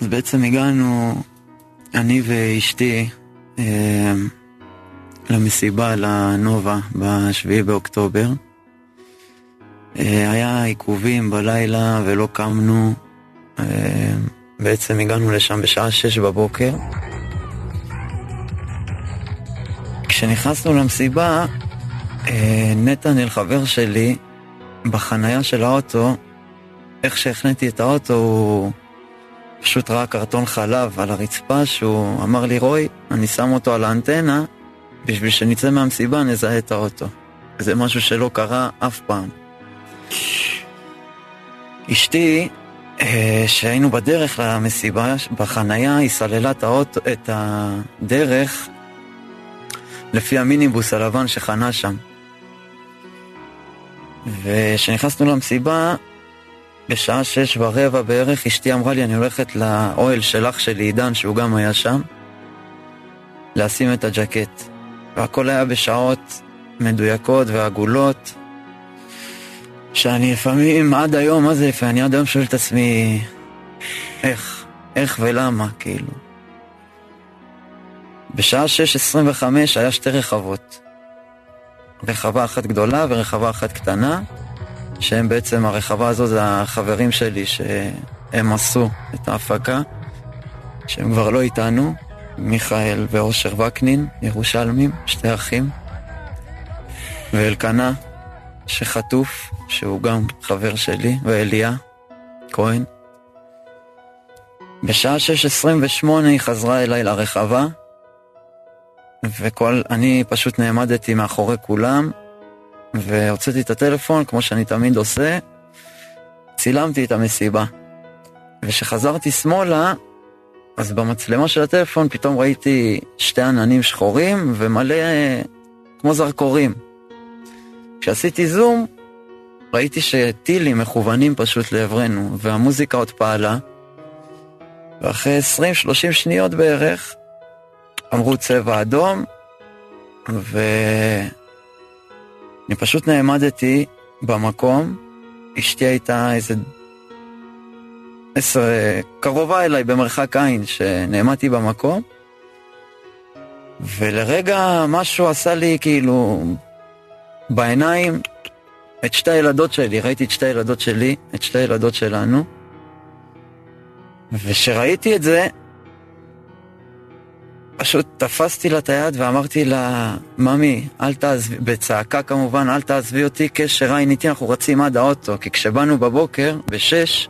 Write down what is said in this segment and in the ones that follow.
אז בעצם הגענו, אני ואשתי, אה, למסיבה לנובה ב-7 באוקטובר. אה, היה עיכובים בלילה ולא קמנו. אה, בעצם הגענו לשם בשעה 6 בבוקר. כשנכנסנו למסיבה, נתנאל, חבר שלי, בחנייה של האוטו, איך שהכנתי את האוטו, הוא פשוט ראה קרטון חלב על הרצפה, שהוא אמר לי, רוי, אני שם אותו על האנטנה, בשביל שנצא מהמסיבה נזהה את האוטו. זה משהו שלא קרה אף פעם. אשתי, אה, שהיינו בדרך למסיבה, בחנייה, היא סללה את, האוטו, את הדרך לפי המיניבוס הלבן שחנה שם. וכשנכנסנו למסיבה, בשעה שש ורבע בערך, אשתי אמרה לי, אני הולכת לאוהל של אח שלי, עידן, שהוא גם היה שם, לשים את הג'קט. והכל היה בשעות מדויקות ועגולות, שאני לפעמים, עד היום, מה זה לפעמים, אני עד היום שואל את עצמי, איך, איך ולמה, כאילו. בשעה 6.25 היה שתי רחבות. רחבה אחת גדולה ורחבה אחת קטנה, שהם בעצם, הרחבה הזו זה החברים שלי שהם עשו את ההפקה, שהם כבר לא איתנו, מיכאל ואושר וקנין, ירושלמים, שתי אחים, ואלקנה, שחטוף, שהוא גם חבר שלי, ואליה כהן. בשעה 6.28 היא חזרה אליי לרחבה, וכל, אני פשוט נעמדתי מאחורי כולם, והוצאתי את הטלפון, כמו שאני תמיד עושה, צילמתי את המסיבה. וכשחזרתי שמאלה, אז במצלמה של הטלפון פתאום ראיתי שתי עננים שחורים ומלא כמו זרקורים. כשעשיתי זום, ראיתי שטילים מכוונים פשוט לעברנו, והמוזיקה עוד פעלה. ואחרי 20-30 שניות בערך, אמרו צבע אדום, ואני פשוט נעמדתי במקום, אשתי הייתה איזה עשר, קרובה אליי במרחק עין, שנעמדתי במקום, ולרגע משהו עשה לי כאילו בעיניים את שתי הילדות שלי, ראיתי את שתי הילדות שלי, את שתי הילדות שלנו, וכשראיתי את זה, פשוט תפסתי לה את היד ואמרתי לה, ממי, אל תעזבי, בצעקה כמובן, אל תעזבי אותי, קשר עין איתי, אנחנו רצים עד האוטו, כי כשבאנו בבוקר, בשש,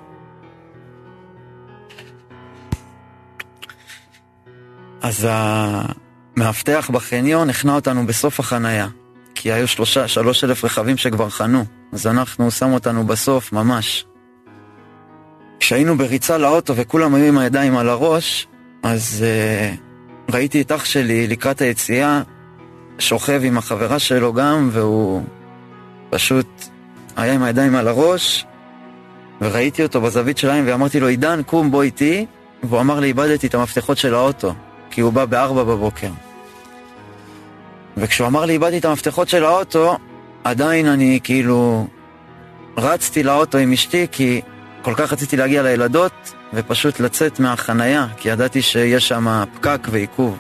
אז המאבטח בחניון הכנע אותנו בסוף החנייה, כי היו שלושה, שלוש אלף רכבים שכבר חנו, אז אנחנו, שם אותנו בסוף, ממש. כשהיינו בריצה לאוטו וכולם היו עם הידיים על הראש, אז... Uh, ראיתי את אח שלי לקראת היציאה, שוכב עם החברה שלו גם, והוא פשוט היה עם הידיים על הראש, וראיתי אותו בזווית של העין ואמרתי לו, עידן, קום בוא איתי, והוא אמר לי, איבדתי את המפתחות של האוטו, כי הוא בא בארבע בבוקר. וכשהוא אמר לי, איבדתי את המפתחות של האוטו, עדיין אני כאילו רצתי לאוטו עם אשתי, כי כל כך רציתי להגיע לילדות, ופשוט לצאת מהחנייה, כי ידעתי שיש שם פקק ועיכוב.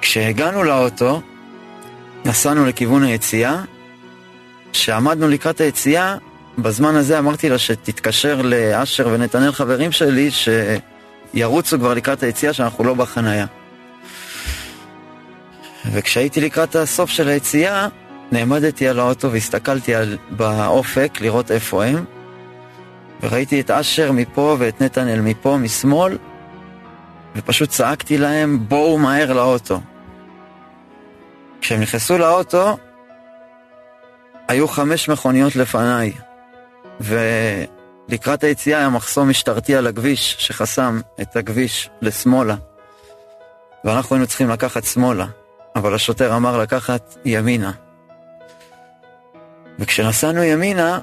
כשהגענו לאוטו, נסענו לכיוון היציאה. כשעמדנו לקראת היציאה, בזמן הזה אמרתי לה שתתקשר לאשר ונתנאל חברים שלי, שירוצו כבר לקראת היציאה, שאנחנו לא בחנייה. וכשהייתי לקראת הסוף של היציאה, נעמדתי על האוטו והסתכלתי על, באופק לראות איפה הם, וראיתי את אשר מפה ואת נתנאל מפה, משמאל, ופשוט צעקתי להם, בואו מהר לאוטו. כשהם נכנסו לאוטו, היו חמש מכוניות לפניי, ולקראת היציאה היה מחסום משטרתי על הכביש, שחסם את הכביש לשמאלה. ואנחנו היינו צריכים לקחת שמאלה, אבל השוטר אמר לקחת ימינה. וכשנסענו ימינה,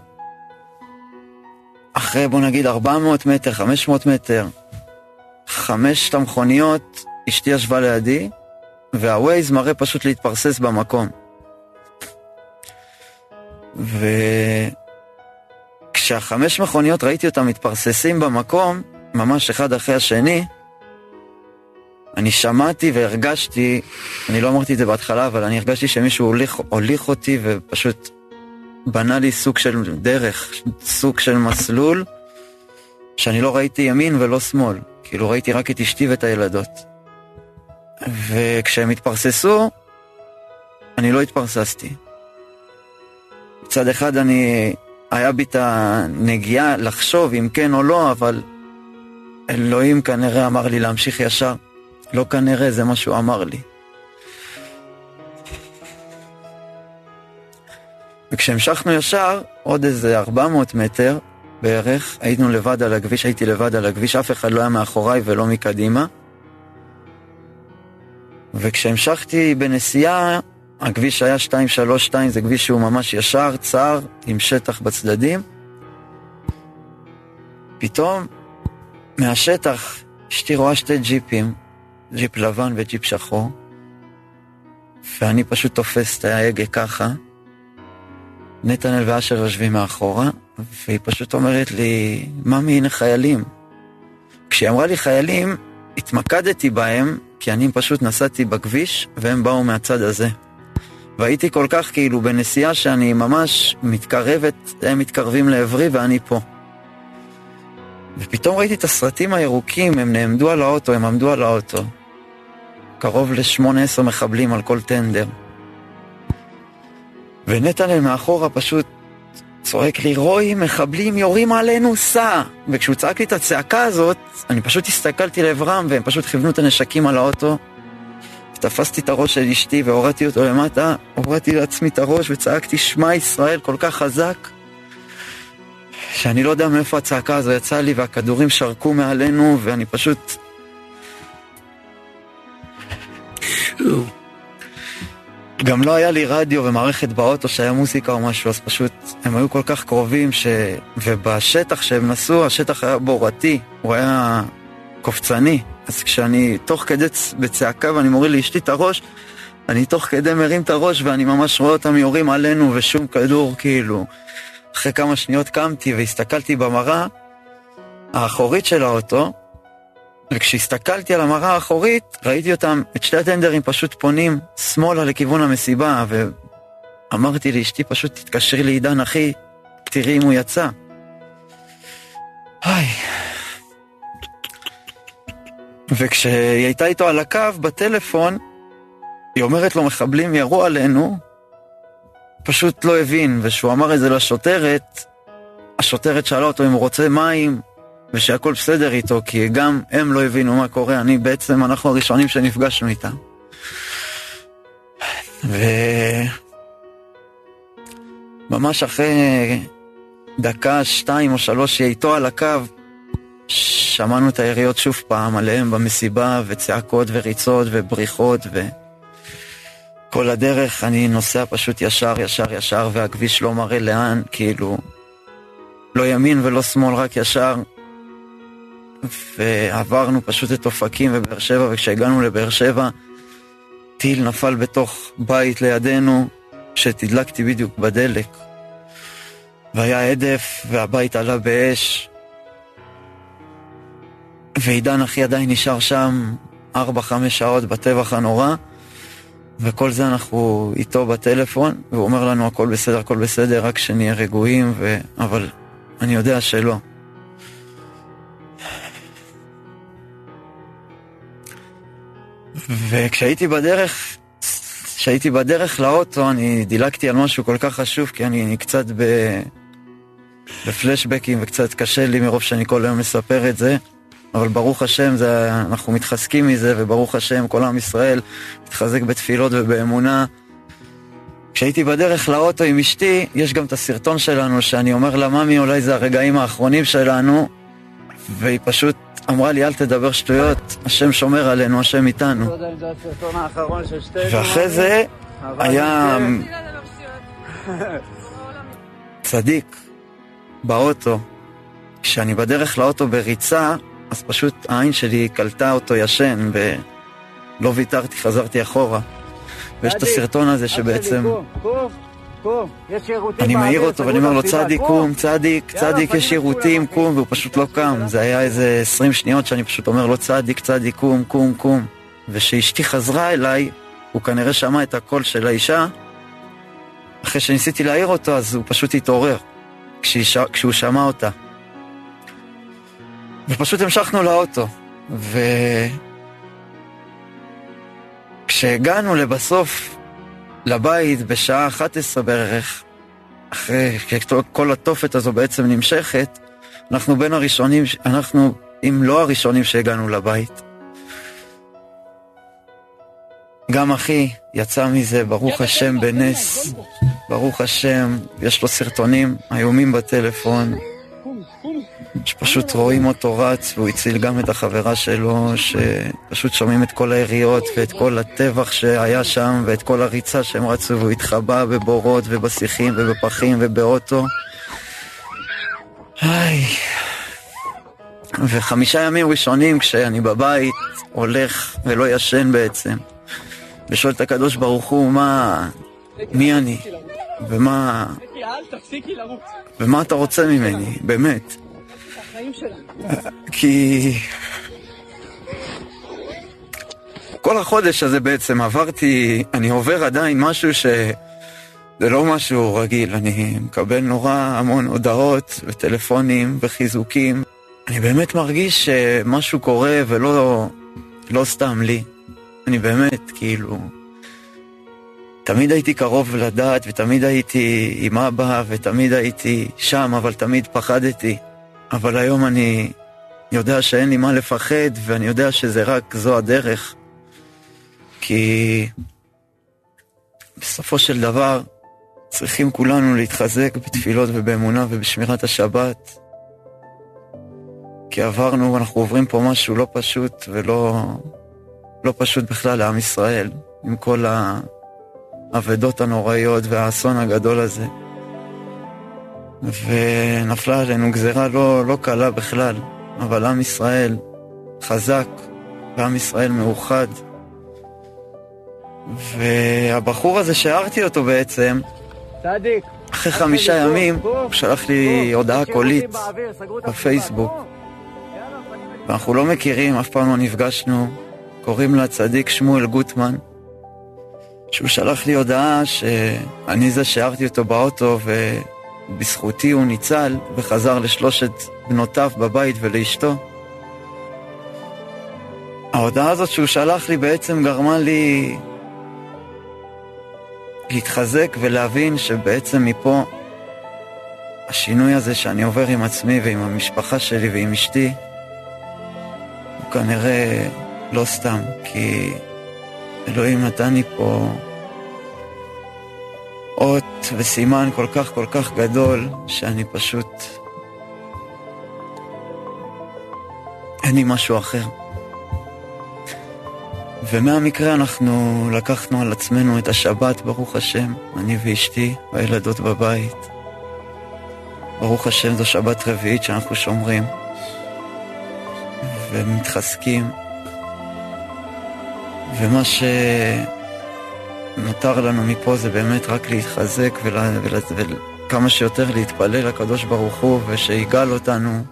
אחרי בוא נגיד 400 מטר, 500 מטר, חמשת המכוניות, אשתי ישבה לידי, והווייז מראה פשוט להתפרסס במקום. וכשהחמש מכוניות ראיתי אותם מתפרססים במקום, ממש אחד אחרי השני, אני שמעתי והרגשתי, אני לא אמרתי את זה בהתחלה, אבל אני הרגשתי שמישהו הוליך, הוליך אותי ופשוט בנה לי סוג של דרך, סוג של מסלול, שאני לא ראיתי ימין ולא שמאל. כאילו ראיתי רק את אשתי ואת הילדות. וכשהם התפרססו, אני לא התפרססתי. מצד אחד אני, היה בי את הנגיעה לחשוב אם כן או לא, אבל אלוהים כנראה אמר לי להמשיך ישר. לא כנראה, זה מה שהוא אמר לי. וכשהמשכנו ישר, עוד איזה 400 מטר בערך, היינו לבד על הכביש, הייתי לבד על הכביש, אף אחד לא היה מאחוריי ולא מקדימה. וכשהמשכתי בנסיעה, הכביש היה 232, זה כביש שהוא ממש ישר, צר, עם שטח בצדדים. פתאום, מהשטח, אשתי רואה שתי ג'יפים, ג'יפ לבן וג'יפ שחור, ואני פשוט תופס את ההגה ככה. נתנאל ואשר יושבים מאחורה, והיא פשוט אומרת לי, ממי, הנה חיילים. כשהיא אמרה לי חיילים, התמקדתי בהם, כי אני פשוט נסעתי בכביש, והם באו מהצד הזה. והייתי כל כך כאילו בנסיעה שאני ממש מתקרבת, הם מתקרבים לעברי ואני פה. ופתאום ראיתי את הסרטים הירוקים, הם נעמדו על האוטו, הם עמדו על האוטו. קרוב ל-18 מחבלים על כל טנדר. ונתנאל מאחורה פשוט צועק לי, רוי, מחבלים יורים עלינו, סע! וכשהוא צעק לי את הצעקה הזאת, אני פשוט הסתכלתי לעברם והם פשוט כיוונו את הנשקים על האוטו. תפסתי את הראש של אשתי והורדתי אותו למטה, הורדתי לעצמי את הראש וצעקתי שמע ישראל כל כך חזק, שאני לא יודע מאיפה הצעקה הזו יצאה לי והכדורים שרקו מעלינו ואני פשוט... גם לא היה לי רדיו ומערכת באוטו שהיה מוזיקה או משהו, אז פשוט הם היו כל כך קרובים ש... ובשטח שהם נסעו, השטח היה בורתי, הוא היה קופצני. אז כשאני תוך כדי בצעקה ואני מוריד לאשתי את הראש, אני תוך כדי מרים את הראש ואני ממש רואה אותם יורים עלינו ושום כדור כאילו. אחרי כמה שניות קמתי והסתכלתי במראה האחורית של האוטו, וכשהסתכלתי על המראה האחורית, ראיתי אותם, את שתי הטנדרים פשוט פונים שמאלה לכיוון המסיבה, ואמרתי לאשתי פשוט תתקשרי לעידן אחי, תראי אם הוא יצא. היי. וכשהיא הייתה איתו על הקו בטלפון, היא אומרת לו מחבלים ירו עלינו, פשוט לא הבין, וכשהוא אמר את זה לשוטרת, השוטרת שאלה אותו אם הוא רוצה מים, ושהכול בסדר איתו, כי גם הם לא הבינו מה קורה, אני בעצם, אנחנו הראשונים שנפגשנו איתם. וממש אחרי דקה, שתיים או שלוש שהיא איתו על הקו, שמענו את היריות שוב פעם עליהם במסיבה, וצעקות וריצות ובריחות, וכל הדרך אני נוסע פשוט ישר, ישר, ישר, והכביש לא מראה לאן, כאילו, לא ימין ולא שמאל, רק ישר. ועברנו פשוט את אופקים ובאר שבע, וכשהגענו לבאר שבע, טיל נפל בתוך בית לידינו, שתדלקתי בדיוק בדלק. והיה הדף, והבית עלה באש. ועידן אחי עדיין נשאר שם ארבע, חמש שעות בטבח הנורא, וכל זה אנחנו איתו בטלפון, והוא אומר לנו הכל בסדר, הכל בסדר, רק שנהיה רגועים, ו... אבל אני יודע שלא. וכשהייתי בדרך, כשהייתי בדרך לאוטו, אני דילגתי על משהו כל כך חשוב, כי אני, אני קצת ב... בפלשבקים וקצת קשה לי מרוב שאני כל היום מספר את זה, אבל ברוך השם, זה, אנחנו מתחזקים מזה, וברוך השם, כל עם ישראל מתחזק בתפילות ובאמונה. כשהייתי בדרך לאוטו עם אשתי, יש גם את הסרטון שלנו, שאני אומר לה, ממי, אולי זה הרגעים האחרונים שלנו, והיא פשוט אמרה לי, אל תדבר שטויות, השם שומר עלינו, השם איתנו. ואחרי זה היה צדיק באוטו. כשאני בדרך לאוטו בריצה, אז פשוט העין שלי קלטה אותו ישן, ולא ויתרתי, חזרתי אחורה. ויש את הסרטון הזה שבעצם... אני מעיר אותו ואני אומר לו, צדיק, קום, צדיק, צדיק, יש שירותים, קום, והוא פשוט לא קם. זה היה איזה 20 שניות שאני פשוט אומר לו, צדיק, צדיק, קום, קום, קום. וכשאשתי חזרה אליי, הוא כנראה שמע את הקול של האישה. אחרי שניסיתי להעיר אותו, אז הוא פשוט התעורר, כשהוא שמע אותה. ופשוט המשכנו לאוטו. וכשהגענו לבסוף לבית בשעה 11 בערך, אחרי שכל התופת הזו בעצם נמשכת, אנחנו בין הראשונים, אנחנו, אם לא הראשונים שהגענו לבית. גם אחי יצא מזה, ברוך השם, בנס, ברוך השם, יש לו סרטונים איומים בטלפון, שפשוט רואים אותו רץ, והוא הציל גם את החברה שלו, שפשוט שומעים את כל היריות ואת כל הטבח שהיה שם, ואת כל הריצה שהם רצו, והוא התחבא בבורות ובשיחים ובפחים ובאוטו. היי. וחמישה ימים ראשונים כשאני בבית, הולך ולא ישן בעצם, ושואל את הקדוש ברוך הוא, מה... מי אני? ומה... ומה אתה רוצה ממני, באמת? כי... כל החודש הזה בעצם עברתי, אני עובר עדיין משהו ש... זה לא משהו רגיל, אני מקבל נורא המון הודעות וטלפונים וחיזוקים. אני באמת מרגיש שמשהו קורה ולא לא סתם לי. אני באמת, כאילו... תמיד הייתי קרוב לדעת, ותמיד הייתי עם אבא, ותמיד הייתי שם, אבל תמיד פחדתי. אבל היום אני יודע שאין לי מה לפחד, ואני יודע שזה רק זו הדרך. כי בסופו של דבר צריכים כולנו להתחזק בתפילות ובאמונה ובשמירת השבת. כי עברנו, אנחנו עוברים פה משהו לא פשוט ולא לא פשוט בכלל לעם ישראל, עם כל האבדות הנוראיות והאסון הגדול הזה. ונפלה עלינו גזירה לא, לא קלה בכלל, אבל עם ישראל חזק, ועם ישראל מאוחד. והבחור הזה שהערתי אותו בעצם, צדיק. אחרי חמישה ימים הוא שלח לי הודעה קולית בפייסבוק. ואנחנו לא מכירים, אף פעם לא נפגשנו. קוראים לה צדיק שמואל גוטמן. שהוא שלח לי הודעה שאני זה שהערתי אותו באוטו ובזכותי הוא ניצל וחזר לשלושת בנותיו בבית ולאשתו. ההודעה הזאת שהוא שלח לי בעצם גרמה לי להתחזק ולהבין שבעצם מפה השינוי הזה שאני עובר עם עצמי ועם המשפחה שלי ועם אשתי הוא כנראה לא סתם, כי אלוהים נתן לי פה אות וסימן כל כך כל כך גדול שאני פשוט... אין לי משהו אחר. ומהמקרה אנחנו לקחנו על עצמנו את השבת, ברוך השם, אני ואשתי והילדות בבית. ברוך השם, זו שבת רביעית שאנחנו שומרים ומתחזקים. ומה שנותר לנו מפה זה באמת רק להתחזק וכמה שיותר להתפלל לקדוש ברוך הוא ושיגאל אותנו